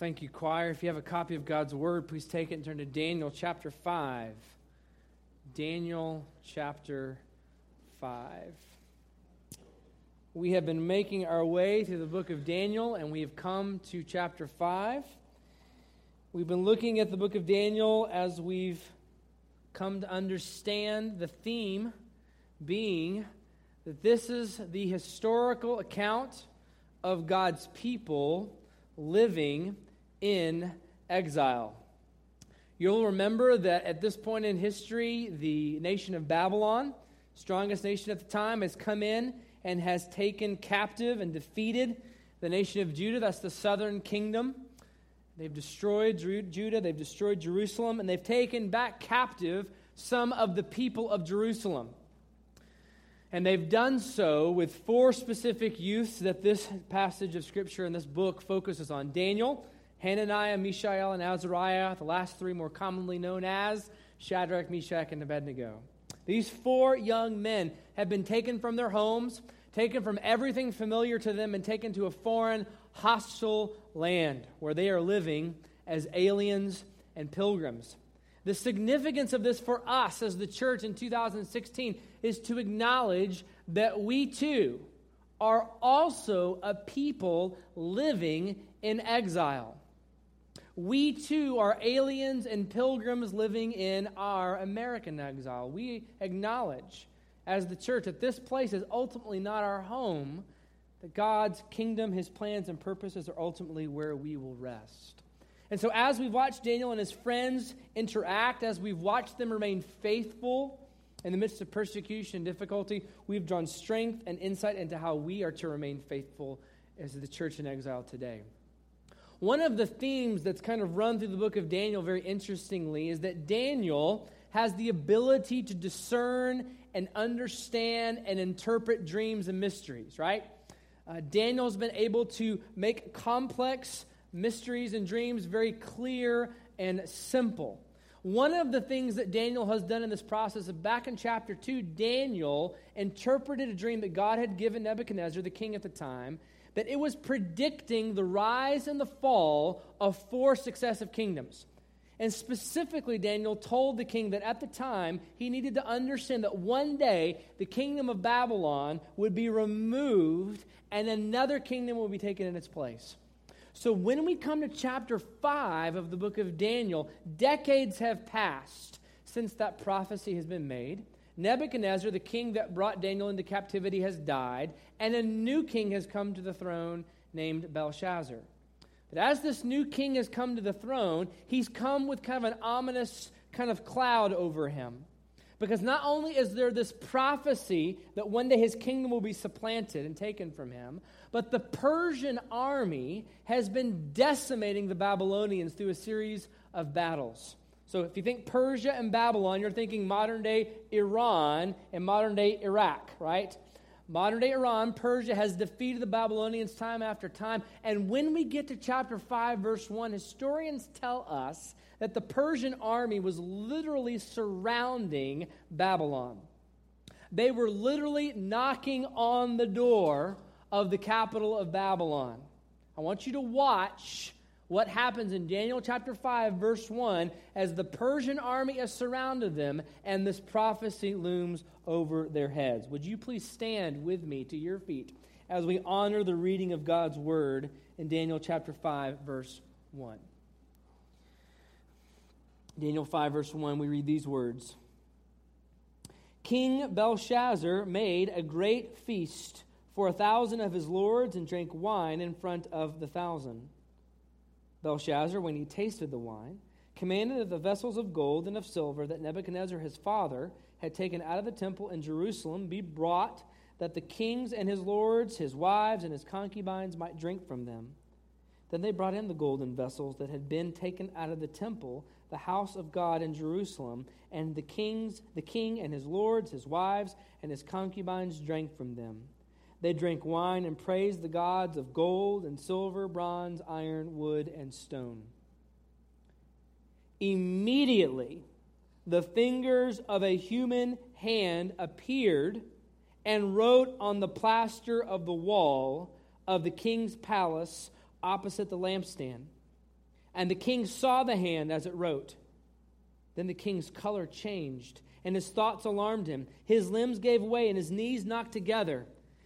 thank you, choir. If you have a copy of God's Word, please take it and turn to Daniel chapter 5. Daniel chapter 5. We have been making our way through the book of Daniel, and we have come to chapter 5. We've been looking at the book of Daniel as we've come to understand the theme being that this is the historical account of God's people living in exile. You'll remember that at this point in history, the nation of Babylon, strongest nation at the time, has come in and has taken captive and defeated the nation of Judah. That's the southern kingdom. They've destroyed Judah, they've destroyed Jerusalem, and they've taken back captive some of the people of Jerusalem. And they've done so with four specific youths that this passage of Scripture in this book focuses on Daniel, Hananiah, Mishael, and Azariah, the last three more commonly known as Shadrach, Meshach, and Abednego. These four young men have been taken from their homes, taken from everything familiar to them, and taken to a foreign, hostile land where they are living as aliens and pilgrims. The significance of this for us as the church in 2016 is to acknowledge that we too are also a people living in exile. We too are aliens and pilgrims living in our American exile. We acknowledge as the church that this place is ultimately not our home, that God's kingdom, his plans, and purposes are ultimately where we will rest. And so, as we've watched Daniel and his friends interact, as we've watched them remain faithful in the midst of persecution and difficulty, we've drawn strength and insight into how we are to remain faithful as the church in exile today. One of the themes that's kind of run through the book of Daniel very interestingly is that Daniel has the ability to discern and understand and interpret dreams and mysteries, right? Uh, Daniel's been able to make complex mysteries and dreams very clear and simple. One of the things that Daniel has done in this process, is back in chapter 2, Daniel interpreted a dream that God had given Nebuchadnezzar, the king at the time, that it was predicting the rise and the fall of four successive kingdoms. And specifically, Daniel told the king that at the time he needed to understand that one day the kingdom of Babylon would be removed and another kingdom would be taken in its place. So when we come to chapter 5 of the book of Daniel, decades have passed since that prophecy has been made. Nebuchadnezzar, the king that brought Daniel into captivity, has died, and a new king has come to the throne named Belshazzar. But as this new king has come to the throne, he's come with kind of an ominous kind of cloud over him. Because not only is there this prophecy that one day his kingdom will be supplanted and taken from him, but the Persian army has been decimating the Babylonians through a series of battles. So if you think Persia and Babylon, you're thinking modern day Iran and modern day Iraq, right? Modern day Iran, Persia has defeated the Babylonians time after time. And when we get to chapter 5, verse 1, historians tell us that the Persian army was literally surrounding Babylon. They were literally knocking on the door of the capital of Babylon. I want you to watch what happens in Daniel chapter 5, verse 1, as the Persian army has surrounded them and this prophecy looms over their heads. Would you please stand with me to your feet as we honor the reading of God's word in Daniel chapter 5, verse 1? Daniel 5, verse 1, we read these words King Belshazzar made a great feast for a thousand of his lords and drank wine in front of the thousand. Belshazzar, when he tasted the wine, commanded that the vessels of gold and of silver that Nebuchadnezzar his father had taken out of the temple in Jerusalem be brought, that the kings and his lords, his wives, and his concubines might drink from them. Then they brought in the golden vessels that had been taken out of the temple, the house of God in Jerusalem, and the kings, the king and his lords, his wives, and his concubines drank from them. They drank wine and praised the gods of gold and silver, bronze, iron, wood, and stone. Immediately, the fingers of a human hand appeared and wrote on the plaster of the wall of the king's palace opposite the lampstand. And the king saw the hand as it wrote. Then the king's color changed, and his thoughts alarmed him. His limbs gave way, and his knees knocked together.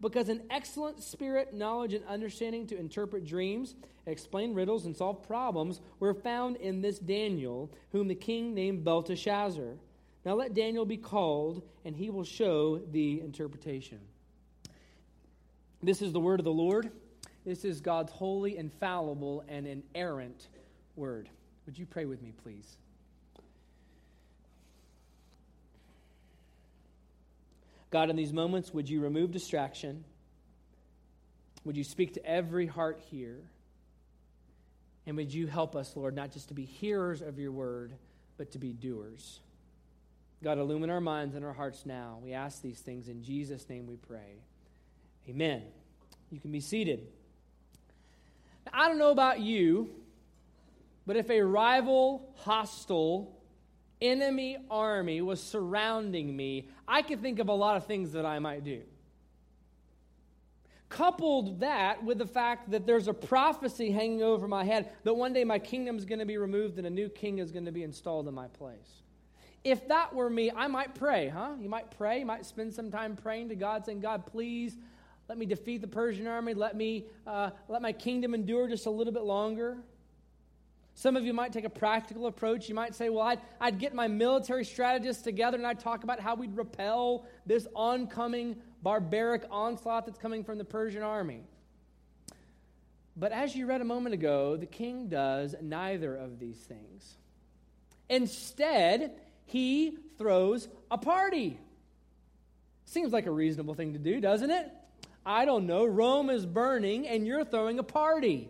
Because an excellent spirit, knowledge, and understanding to interpret dreams, explain riddles, and solve problems were found in this Daniel, whom the king named Belteshazzar. Now let Daniel be called, and he will show the interpretation. This is the word of the Lord. This is God's holy, infallible, and inerrant word. Would you pray with me, please? God, in these moments, would you remove distraction? Would you speak to every heart here? And would you help us, Lord, not just to be hearers of your word, but to be doers? God, illumine our minds and our hearts now. We ask these things in Jesus' name we pray. Amen. You can be seated. I don't know about you, but if a rival, hostile, enemy army was surrounding me, I could think of a lot of things that I might do. Coupled that with the fact that there's a prophecy hanging over my head that one day my kingdom is going to be removed and a new king is going to be installed in my place. If that were me, I might pray, huh? You might pray, you might spend some time praying to God, saying, God, please let me defeat the Persian army. Let me uh, let my kingdom endure just a little bit longer. Some of you might take a practical approach. You might say, Well, I'd, I'd get my military strategists together and I'd talk about how we'd repel this oncoming barbaric onslaught that's coming from the Persian army. But as you read a moment ago, the king does neither of these things. Instead, he throws a party. Seems like a reasonable thing to do, doesn't it? I don't know, Rome is burning and you're throwing a party.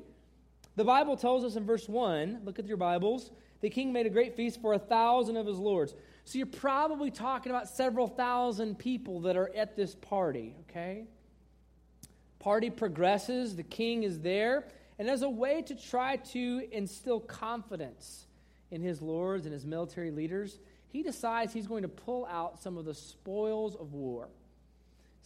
The Bible tells us in verse 1, look at your Bibles, the king made a great feast for a thousand of his lords. So you're probably talking about several thousand people that are at this party, okay? Party progresses, the king is there, and as a way to try to instill confidence in his lords and his military leaders, he decides he's going to pull out some of the spoils of war.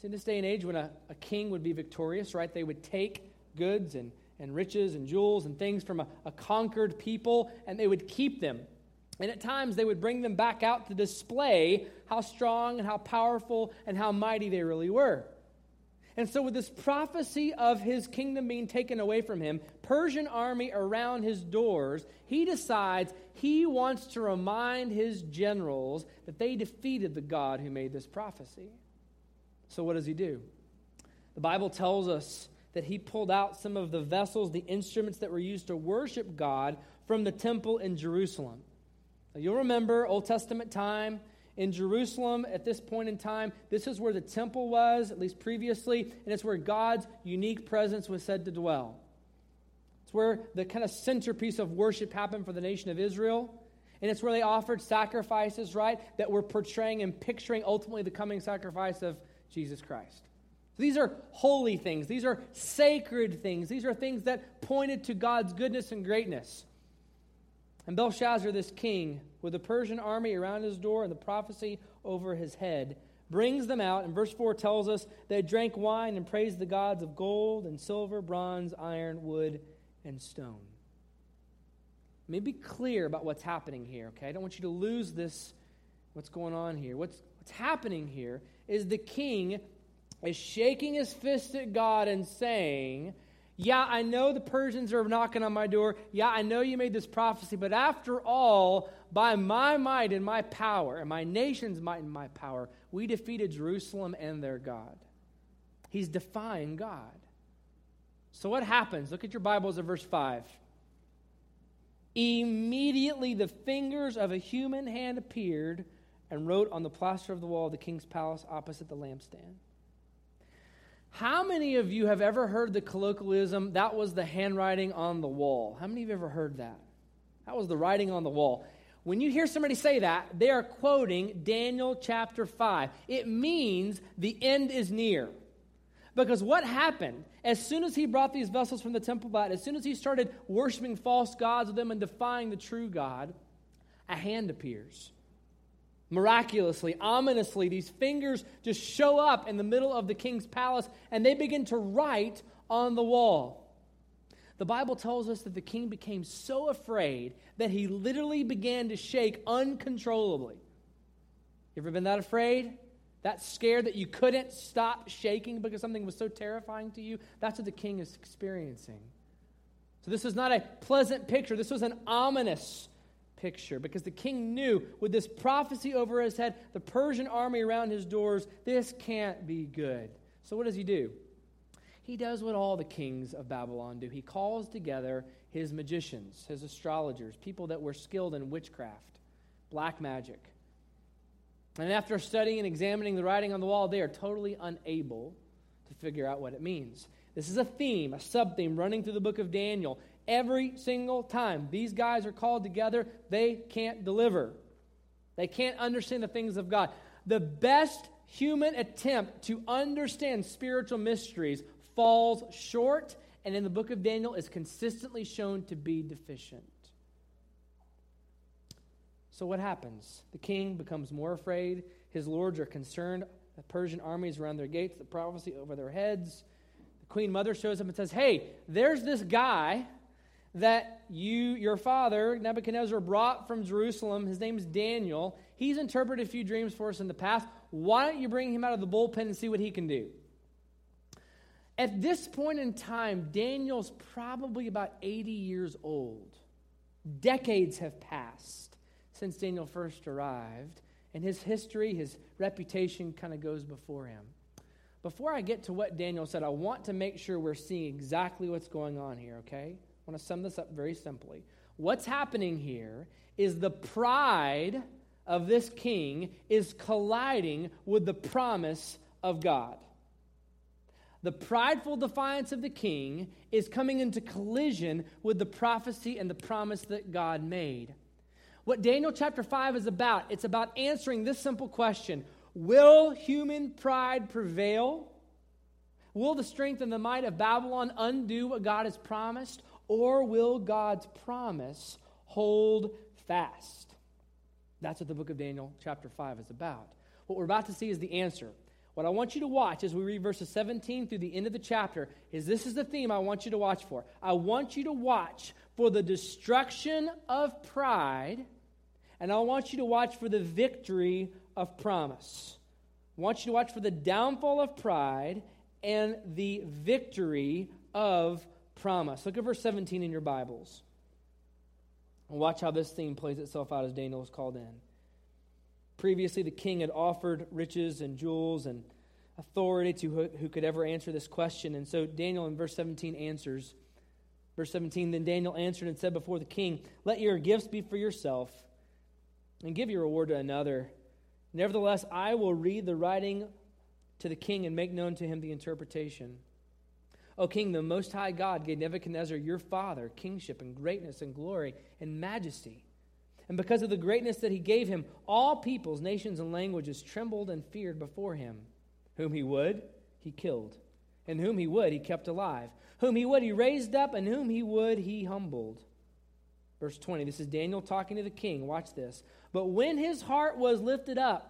So in this day and age, when a, a king would be victorious, right, they would take goods and, and riches and jewels and things from a, a conquered people, and they would keep them. And at times they would bring them back out to display how strong and how powerful and how mighty they really were. And so, with this prophecy of his kingdom being taken away from him, Persian army around his doors, he decides he wants to remind his generals that they defeated the God who made this prophecy. So, what does he do? The Bible tells us that he pulled out some of the vessels, the instruments that were used to worship God from the temple in Jerusalem. Now, you'll remember Old Testament time in Jerusalem at this point in time. This is where the temple was, at least previously, and it's where God's unique presence was said to dwell. It's where the kind of centerpiece of worship happened for the nation of Israel. And it's where they offered sacrifices, right, that were portraying and picturing ultimately the coming sacrifice of Jesus Christ. These are holy things. These are sacred things. These are things that pointed to God's goodness and greatness. And Belshazzar, this king, with the Persian army around his door and the prophecy over his head, brings them out. And verse 4 tells us they drank wine and praised the gods of gold and silver, bronze, iron, wood, and stone. Let me be clear about what's happening here, okay? I don't want you to lose this, what's going on here. What's, what's happening here is the king is shaking his fist at God and saying, Yeah, I know the Persians are knocking on my door. Yeah, I know you made this prophecy, but after all, by my might and my power, and my nation's might and my power, we defeated Jerusalem and their God. He's defying God. So what happens? Look at your Bibles at verse 5. Immediately the fingers of a human hand appeared and wrote on the plaster of the wall of the king's palace opposite the lampstand. How many of you have ever heard the colloquialism, that was the handwriting on the wall? How many of you have ever heard that? That was the writing on the wall. When you hear somebody say that, they are quoting Daniel chapter 5. It means the end is near. Because what happened? As soon as he brought these vessels from the temple back, as soon as he started worshiping false gods with them and defying the true God, a hand appears miraculously, ominously, these fingers just show up in the middle of the king's palace and they begin to write on the wall. The Bible tells us that the king became so afraid that he literally began to shake uncontrollably. You ever been that afraid? That scared that you couldn't stop shaking because something was so terrifying to you? That's what the king is experiencing. So, this is not a pleasant picture. This was an ominous picture because the king knew with this prophecy over his head, the Persian army around his doors, this can't be good. So, what does he do? He does what all the kings of Babylon do. He calls together his magicians, his astrologers, people that were skilled in witchcraft, black magic. And after studying and examining the writing on the wall, they are totally unable to figure out what it means. This is a theme, a sub theme running through the book of Daniel. Every single time these guys are called together, they can't deliver. They can't understand the things of God. The best human attempt to understand spiritual mysteries falls short, and in the book of Daniel is consistently shown to be deficient. So, what happens? The king becomes more afraid. His lords are concerned. The Persian armies around their gates, the prophecy over their heads. The queen mother shows up and says, Hey, there's this guy that you, your father, Nebuchadnezzar, brought from Jerusalem. His name's Daniel. He's interpreted a few dreams for us in the past. Why don't you bring him out of the bullpen and see what he can do? At this point in time, Daniel's probably about 80 years old. Decades have passed since Daniel first arrived, and his history, his reputation kind of goes before him. Before I get to what Daniel said, I want to make sure we're seeing exactly what's going on here, okay? I want to sum this up very simply. What's happening here is the pride of this king is colliding with the promise of God. The prideful defiance of the king is coming into collision with the prophecy and the promise that God made. What Daniel chapter 5 is about, it's about answering this simple question Will human pride prevail? Will the strength and the might of Babylon undo what God has promised? Or will God's promise hold fast? That's what the book of Daniel, chapter 5, is about. What we're about to see is the answer. What I want you to watch as we read verses 17 through the end of the chapter is this is the theme I want you to watch for. I want you to watch for the destruction of pride, and I want you to watch for the victory of promise. I want you to watch for the downfall of pride and the victory of promise. Look at verse 17 in your Bibles. And watch how this theme plays itself out as Daniel is called in. Previously, the king had offered riches and jewels and authority to who, who could ever answer this question. And so Daniel in verse 17 answers. Verse 17 Then Daniel answered and said before the king, Let your gifts be for yourself, and give your reward to another. Nevertheless, I will read the writing to the king and make known to him the interpretation. O king, the Most High God gave Nebuchadnezzar your father kingship and greatness and glory and majesty. And because of the greatness that he gave him, all peoples, nations, and languages trembled and feared before him. Whom he would, he killed. And whom he would, he kept alive. Whom he would, he raised up. And whom he would, he humbled. Verse 20, this is Daniel talking to the king. Watch this. But when his heart was lifted up,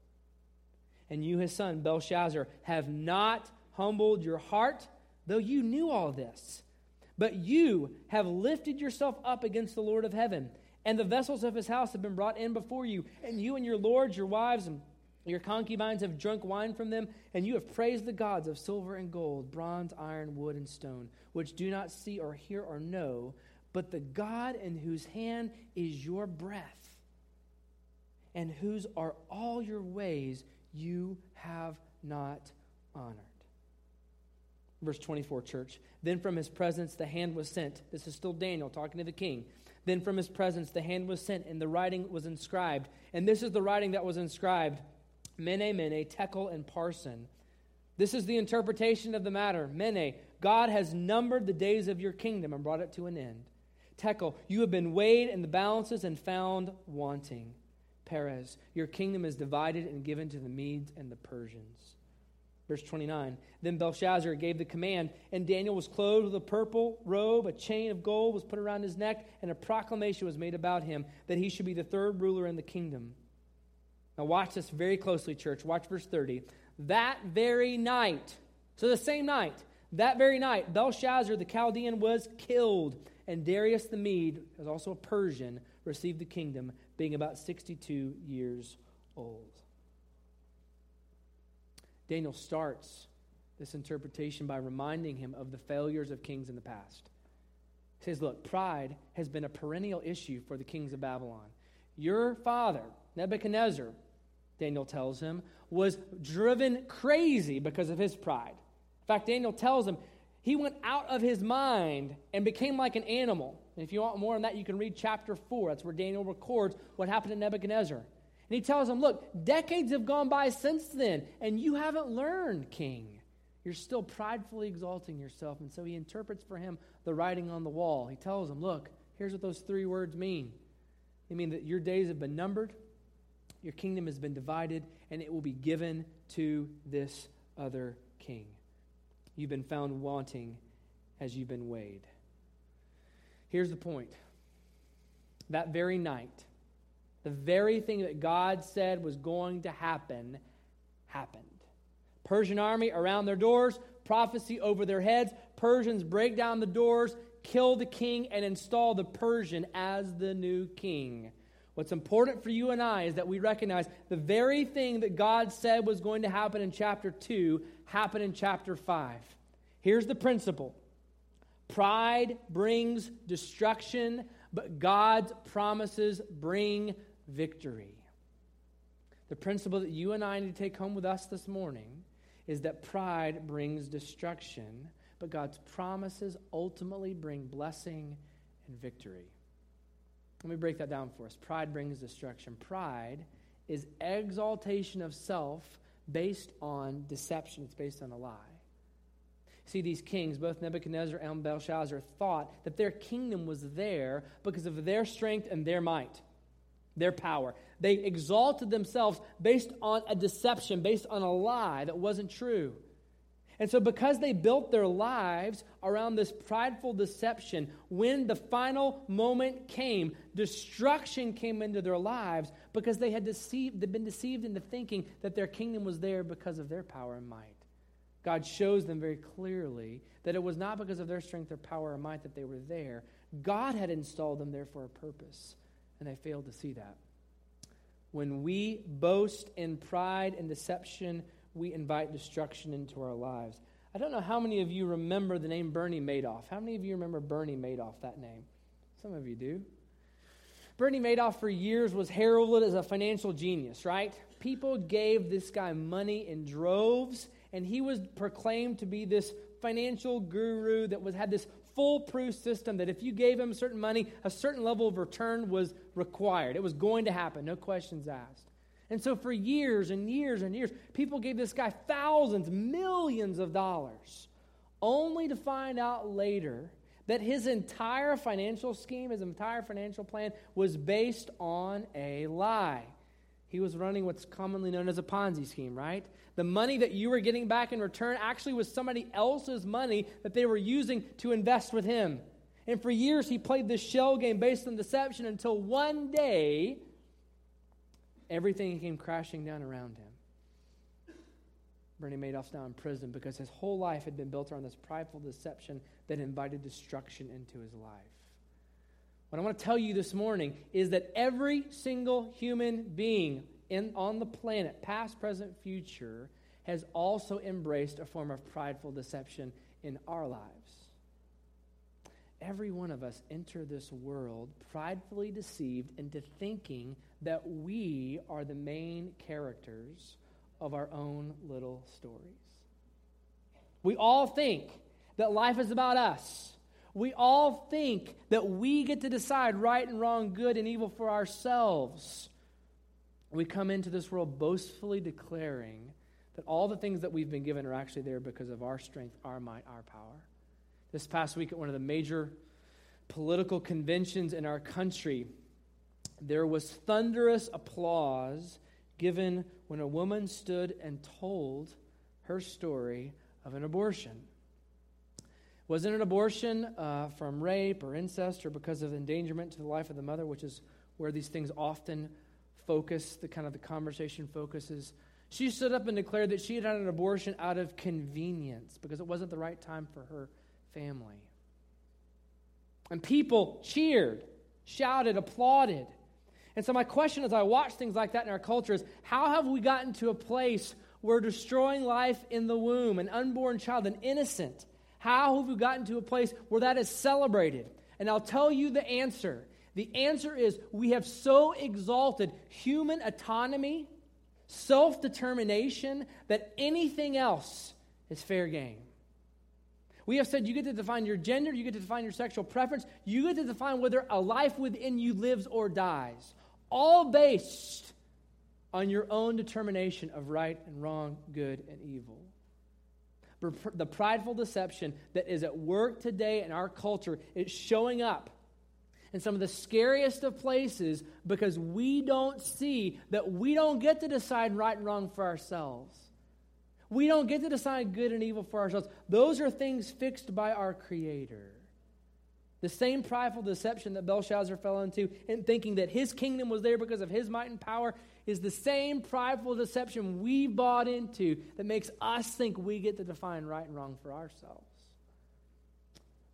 And you, his son, Belshazzar, have not humbled your heart, though you knew all this. But you have lifted yourself up against the Lord of heaven, and the vessels of his house have been brought in before you, and you and your lords, your wives, and your concubines have drunk wine from them, and you have praised the gods of silver and gold, bronze, iron, wood, and stone, which do not see or hear or know, but the God in whose hand is your breath, and whose are all your ways, you have not honored. Verse 24, church. Then from his presence the hand was sent. This is still Daniel talking to the king. Then from his presence the hand was sent, and the writing was inscribed. And this is the writing that was inscribed Mene, Mene, Tekel, and Parsin. This is the interpretation of the matter. Mene, God has numbered the days of your kingdom and brought it to an end. Tekel, you have been weighed in the balances and found wanting. Peres, your kingdom is divided and given to the Medes and the Persians. Verse 29 Then Belshazzar gave the command, and Daniel was clothed with a purple robe, a chain of gold was put around his neck, and a proclamation was made about him that he should be the third ruler in the kingdom. Now, watch this very closely, church. Watch verse 30. That very night, so the same night, that very night, Belshazzar the Chaldean was killed, and Darius the Mede, as also a Persian, received the kingdom, being about 62 years old. Daniel starts this interpretation by reminding him of the failures of kings in the past. He says, Look, pride has been a perennial issue for the kings of Babylon. Your father, Nebuchadnezzar, Daniel tells him, was driven crazy because of his pride. In fact, Daniel tells him he went out of his mind and became like an animal. And if you want more on that, you can read chapter 4. That's where Daniel records what happened to Nebuchadnezzar. And he tells him, Look, decades have gone by since then, and you haven't learned, king. You're still pridefully exalting yourself. And so he interprets for him the writing on the wall. He tells him, Look, here's what those three words mean they mean that your days have been numbered, your kingdom has been divided, and it will be given to this other king. You've been found wanting as you've been weighed. Here's the point that very night, the very thing that God said was going to happen happened. Persian army around their doors, prophecy over their heads. Persians break down the doors, kill the king, and install the Persian as the new king. What's important for you and I is that we recognize the very thing that God said was going to happen in chapter 2 happened in chapter 5. Here's the principle pride brings destruction, but God's promises bring victory. The principle that you and I need to take home with us this morning is that pride brings destruction, but God's promises ultimately bring blessing and victory. Let me break that down for us. Pride brings destruction. Pride is exaltation of self based on deception, it's based on a lie. See, these kings, both Nebuchadnezzar and Belshazzar, thought that their kingdom was there because of their strength and their might their power. They exalted themselves based on a deception, based on a lie that wasn't true. And so, because they built their lives around this prideful deception, when the final moment came, destruction came into their lives because they had deceived, they'd been deceived into thinking that their kingdom was there because of their power and might. God shows them very clearly that it was not because of their strength or power or might that they were there. God had installed them there for a purpose and they failed to see that. When we boast in pride and deception, we invite destruction into our lives. I don't know how many of you remember the name Bernie Madoff. How many of you remember Bernie Madoff, that name? Some of you do. Bernie Madoff, for years, was heralded as a financial genius, right? People gave this guy money in droves, and he was proclaimed to be this financial guru that was, had this foolproof system that if you gave him certain money, a certain level of return was required. It was going to happen, no questions asked. And so for years and years and years, people gave this guy thousands, millions of dollars, only to find out later that his entire financial scheme, his entire financial plan was based on a lie. He was running what's commonly known as a Ponzi scheme, right? The money that you were getting back in return actually was somebody else's money that they were using to invest with him. And for years, he played this shell game based on deception until one day, everything came crashing down around him. Bernie Madoff's now in prison because his whole life had been built around this prideful deception that invited destruction into his life. What I want to tell you this morning is that every single human being in, on the planet, past, present, future, has also embraced a form of prideful deception in our lives. Every one of us enter this world pridefully deceived into thinking that we are the main characters of our own little stories. We all think that life is about us. We all think that we get to decide right and wrong, good and evil for ourselves. We come into this world boastfully declaring that all the things that we've been given are actually there because of our strength, our might, our power. This past week at one of the major political conventions in our country, there was thunderous applause given when a woman stood and told her story of an abortion. Wasn't an abortion uh, from rape or incest or because of endangerment to the life of the mother, which is where these things often focus, the kind of the conversation focuses she stood up and declared that she had had an abortion out of convenience because it wasn't the right time for her family. And people cheered, shouted, applauded. And so, my question as I watch things like that in our culture is how have we gotten to a place where destroying life in the womb, an unborn child, an innocent, how have we gotten to a place where that is celebrated? And I'll tell you the answer. The answer is we have so exalted human autonomy self determination that anything else is fair game. We have said you get to define your gender, you get to define your sexual preference, you get to define whether a life within you lives or dies, all based on your own determination of right and wrong, good and evil. The prideful deception that is at work today in our culture is showing up in some of the scariest of places because we don't see that we don't get to decide right and wrong for ourselves. We don't get to decide good and evil for ourselves. Those are things fixed by our Creator. The same prideful deception that Belshazzar fell into in thinking that his kingdom was there because of his might and power is the same prideful deception we bought into that makes us think we get to define right and wrong for ourselves.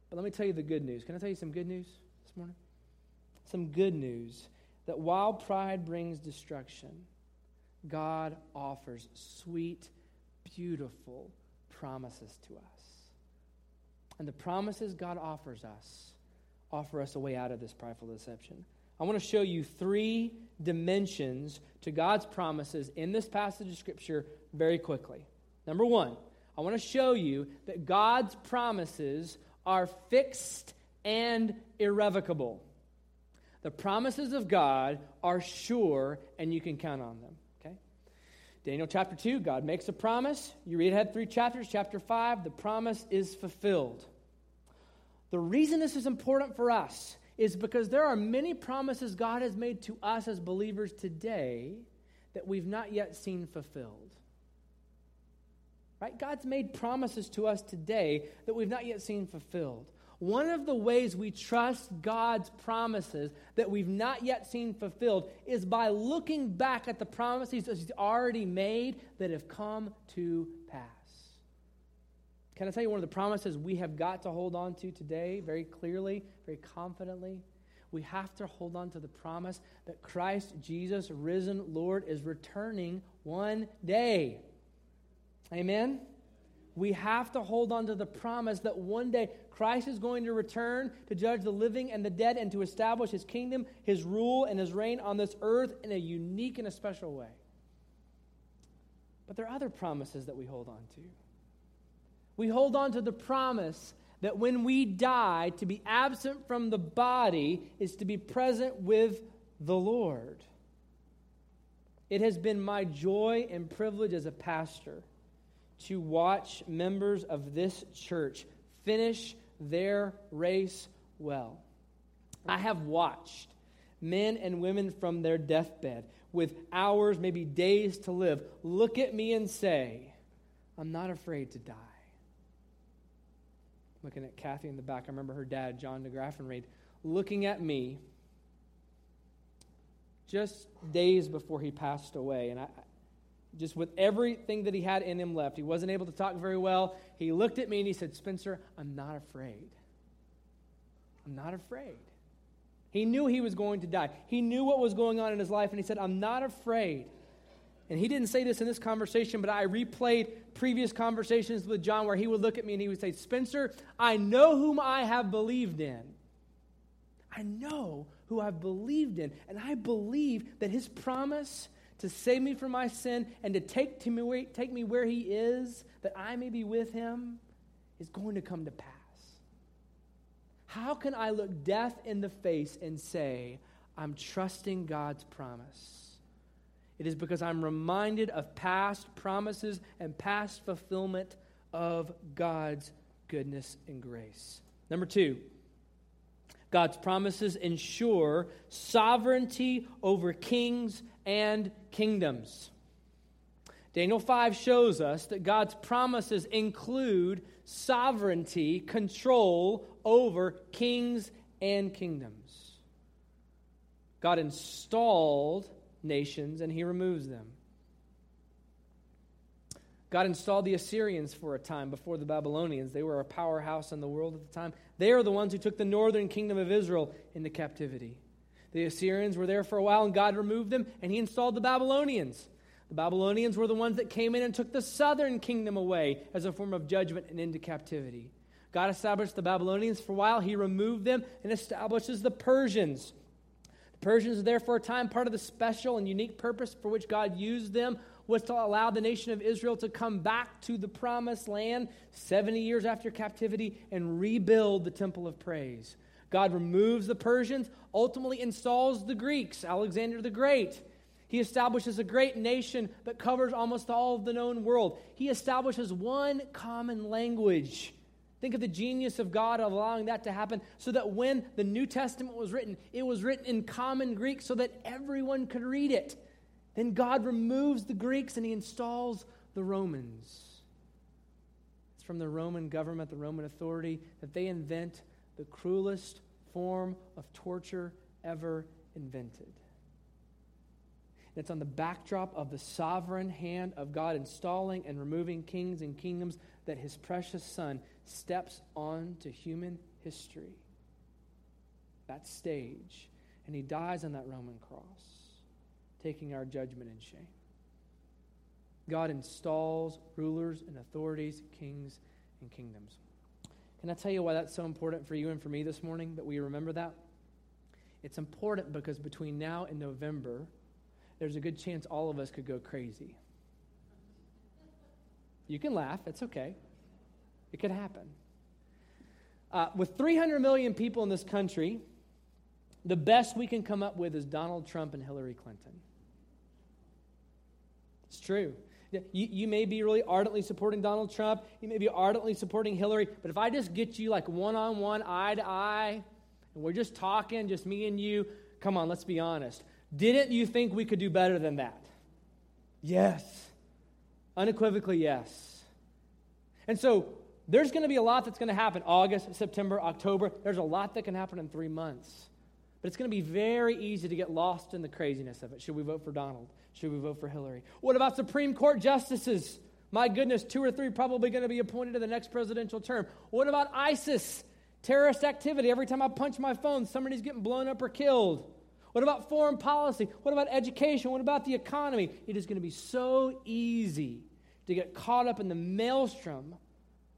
But let me tell you the good news. Can I tell you some good news this morning? some good news that while pride brings destruction, God offers sweet, beautiful promises to us. And the promises God offers us offer us a way out of this prideful deception. I want to show you three dimensions to God's promises in this passage of Scripture very quickly. Number one, I want to show you that God's promises are fixed and irrevocable. The promises of God are sure and you can count on them. Okay? Daniel chapter 2, God makes a promise. You read ahead three chapters. Chapter 5, the promise is fulfilled. The reason this is important for us is because there are many promises God has made to us as believers today that we've not yet seen fulfilled. Right? God's made promises to us today that we've not yet seen fulfilled. One of the ways we trust God's promises that we've not yet seen fulfilled is by looking back at the promises that He's already made that have come to. Can I tell you one of the promises we have got to hold on to today, very clearly, very confidently? We have to hold on to the promise that Christ Jesus, risen Lord, is returning one day. Amen? we have to hold on to the promise that one day Christ is going to return to judge the living and the dead and to establish his kingdom, his rule, and his reign on this earth in a unique and a special way. But there are other promises that we hold on to. We hold on to the promise that when we die, to be absent from the body is to be present with the Lord. It has been my joy and privilege as a pastor to watch members of this church finish their race well. I have watched men and women from their deathbed with hours, maybe days to live, look at me and say, I'm not afraid to die. Looking at Kathy in the back, I remember her dad, John DeGraffenreid, looking at me just days before he passed away. And I, just with everything that he had in him left, he wasn't able to talk very well. He looked at me and he said, Spencer, I'm not afraid. I'm not afraid. He knew he was going to die. He knew what was going on in his life, and he said, I'm not afraid. And he didn't say this in this conversation, but I replayed previous conversations with John where he would look at me and he would say, Spencer, I know whom I have believed in. I know who I've believed in. And I believe that his promise to save me from my sin and to take, to me, take me where he is, that I may be with him, is going to come to pass. How can I look death in the face and say, I'm trusting God's promise? It is because I'm reminded of past promises and past fulfillment of God's goodness and grace. Number two, God's promises ensure sovereignty over kings and kingdoms. Daniel 5 shows us that God's promises include sovereignty, control over kings and kingdoms. God installed nations and he removes them. God installed the Assyrians for a time before the Babylonians. They were a powerhouse in the world at the time. They are the ones who took the northern kingdom of Israel into captivity. The Assyrians were there for a while, and God removed them, and He installed the Babylonians. The Babylonians were the ones that came in and took the southern kingdom away as a form of judgment and into captivity. God established the Babylonians for a while. He removed them and establishes the Persians. The Persians are there for a time. Part of the special and unique purpose for which God used them was to allow the nation of Israel to come back to the promised land 70 years after captivity and rebuild the temple of praise. God removes the Persians, ultimately installs the Greeks, Alexander the Great. He establishes a great nation that covers almost all of the known world. He establishes one common language. Think of the genius of God of allowing that to happen so that when the New Testament was written, it was written in common Greek so that everyone could read it. Then God removes the Greeks and he installs the Romans. It's from the Roman government, the Roman authority, that they invent the cruelest form of torture ever invented. It's on the backdrop of the sovereign hand of God installing and removing kings and kingdoms that his precious son steps onto human history. That stage. And he dies on that Roman cross taking our judgment and shame. God installs rulers and authorities, kings and kingdoms. Can I tell you why that's so important for you and for me this morning that we remember that? It's important because between now and November, there's a good chance all of us could go crazy. You can laugh, it's okay. It could happen. Uh, with 300 million people in this country, the best we can come up with is Donald Trump and Hillary Clinton. It's true. You, you may be really ardently supporting Donald Trump. You may be ardently supporting Hillary. But if I just get you like one on one, eye to eye, and we're just talking, just me and you, come on, let's be honest. Didn't you think we could do better than that? Yes. Unequivocally, yes. And so there's going to be a lot that's going to happen August, September, October. There's a lot that can happen in three months. But it's going to be very easy to get lost in the craziness of it. Should we vote for Donald? Should we vote for Hillary? What about Supreme Court justices? My goodness, two or three probably going to be appointed to the next presidential term. What about ISIS? Terrorist activity. Every time I punch my phone, somebody's getting blown up or killed. What about foreign policy? What about education? What about the economy? It is going to be so easy to get caught up in the maelstrom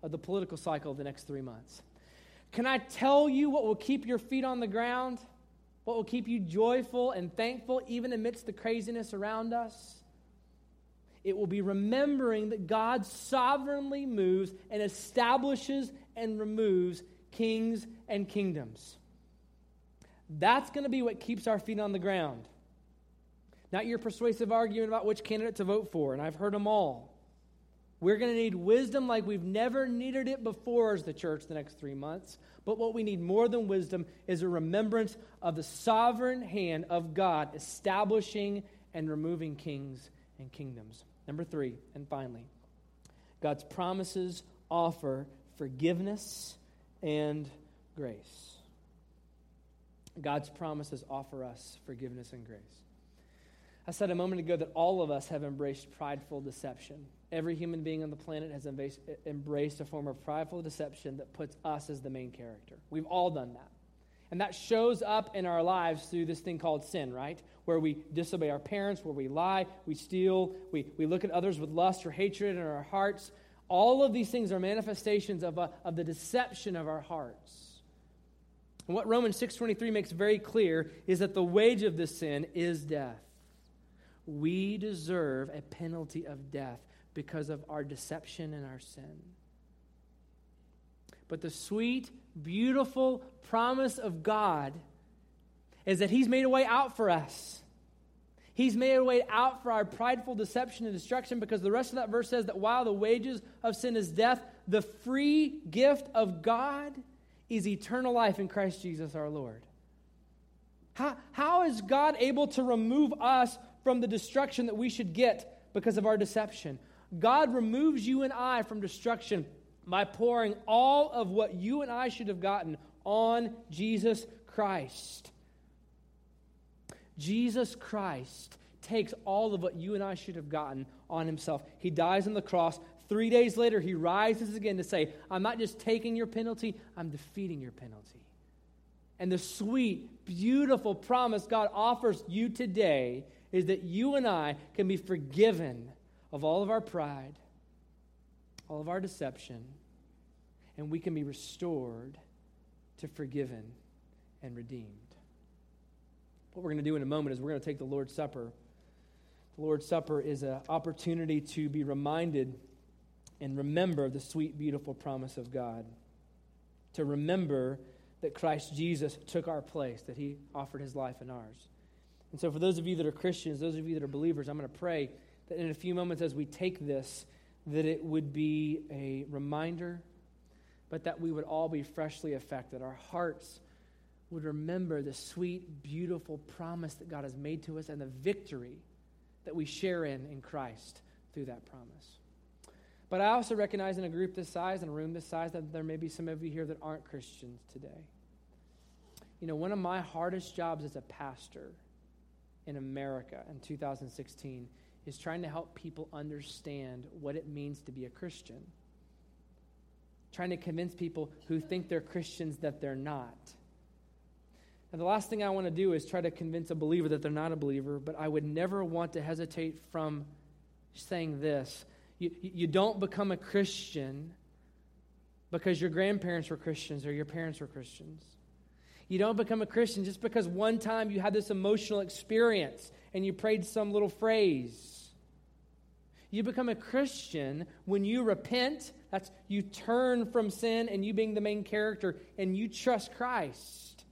of the political cycle of the next three months. Can I tell you what will keep your feet on the ground? What will keep you joyful and thankful even amidst the craziness around us? It will be remembering that God sovereignly moves and establishes and removes kings and kingdoms. That's going to be what keeps our feet on the ground. Not your persuasive argument about which candidate to vote for, and I've heard them all. We're going to need wisdom like we've never needed it before as the church the next three months. But what we need more than wisdom is a remembrance of the sovereign hand of God establishing and removing kings and kingdoms. Number three, and finally, God's promises offer forgiveness and grace. God's promises offer us forgiveness and grace. I said a moment ago that all of us have embraced prideful deception. Every human being on the planet has embraced a form of prideful deception that puts us as the main character. We've all done that. And that shows up in our lives through this thing called sin, right? Where we disobey our parents, where we lie, we steal, we, we look at others with lust or hatred in our hearts. All of these things are manifestations of, a, of the deception of our hearts. And what Romans 6.23 makes very clear is that the wage of this sin is death. We deserve a penalty of death because of our deception and our sin. But the sweet, beautiful promise of God is that He's made a way out for us. He's made a way out for our prideful deception and destruction because the rest of that verse says that while the wages of sin is death, the free gift of God is eternal life in Christ Jesus our Lord. How, how is God able to remove us from the destruction that we should get because of our deception? God removes you and I from destruction by pouring all of what you and I should have gotten on Jesus Christ. Jesus Christ takes all of what you and I should have gotten on himself. He dies on the cross. Three days later, he rises again to say, I'm not just taking your penalty, I'm defeating your penalty. And the sweet, beautiful promise God offers you today is that you and I can be forgiven of all of our pride, all of our deception, and we can be restored to forgiven and redeemed. What we're going to do in a moment is we're going to take the Lord's Supper. The Lord's Supper is an opportunity to be reminded and remember the sweet, beautiful promise of God. To remember that Christ Jesus took our place, that he offered his life and ours. And so, for those of you that are Christians, those of you that are believers, I'm going to pray that in a few moments as we take this, that it would be a reminder, but that we would all be freshly affected. Our hearts would remember the sweet, beautiful promise that God has made to us and the victory that we share in in Christ through that promise. But I also recognize in a group this size, in a room this size, that there may be some of you here that aren't Christians today. You know, one of my hardest jobs as a pastor in America in 2016 is trying to help people understand what it means to be a Christian. Trying to convince people who think they're Christians that they're not. And the last thing I want to do is try to convince a believer that they're not a believer, but I would never want to hesitate from saying this. You, you don't become a Christian because your grandparents were Christians or your parents were Christians. You don't become a Christian just because one time you had this emotional experience and you prayed some little phrase. You become a Christian when you repent, that's you turn from sin and you being the main character and you trust Christ.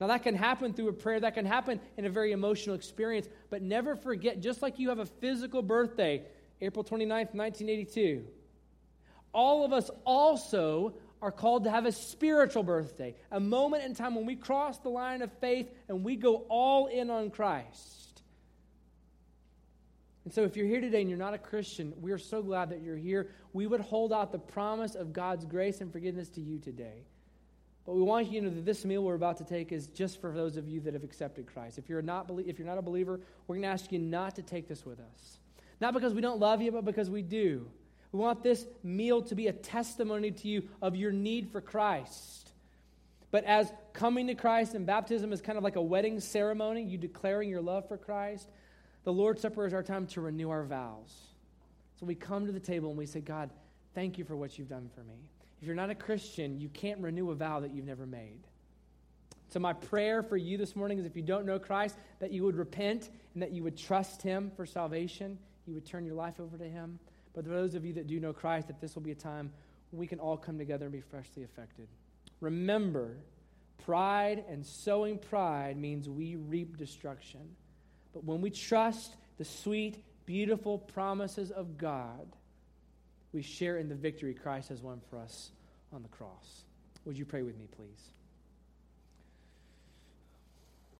Now, that can happen through a prayer, that can happen in a very emotional experience, but never forget, just like you have a physical birthday, April 29th, 1982, all of us also are called to have a spiritual birthday, a moment in time when we cross the line of faith and we go all in on Christ. And so, if you're here today and you're not a Christian, we are so glad that you're here. We would hold out the promise of God's grace and forgiveness to you today. But we want you to know that this meal we're about to take is just for those of you that have accepted Christ. If you're not, if you're not a believer, we're going to ask you not to take this with us. Not because we don't love you, but because we do. We want this meal to be a testimony to you of your need for Christ. But as coming to Christ and baptism is kind of like a wedding ceremony, you declaring your love for Christ, the Lord's Supper is our time to renew our vows. So we come to the table and we say, God, thank you for what you've done for me. If you're not a Christian, you can't renew a vow that you've never made. So, my prayer for you this morning is if you don't know Christ, that you would repent and that you would trust Him for salvation. You would turn your life over to Him. But for those of you that do know Christ, that this will be a time we can all come together and be freshly affected. Remember, pride and sowing pride means we reap destruction. But when we trust the sweet, beautiful promises of God, we share in the victory Christ has won for us on the cross. Would you pray with me, please?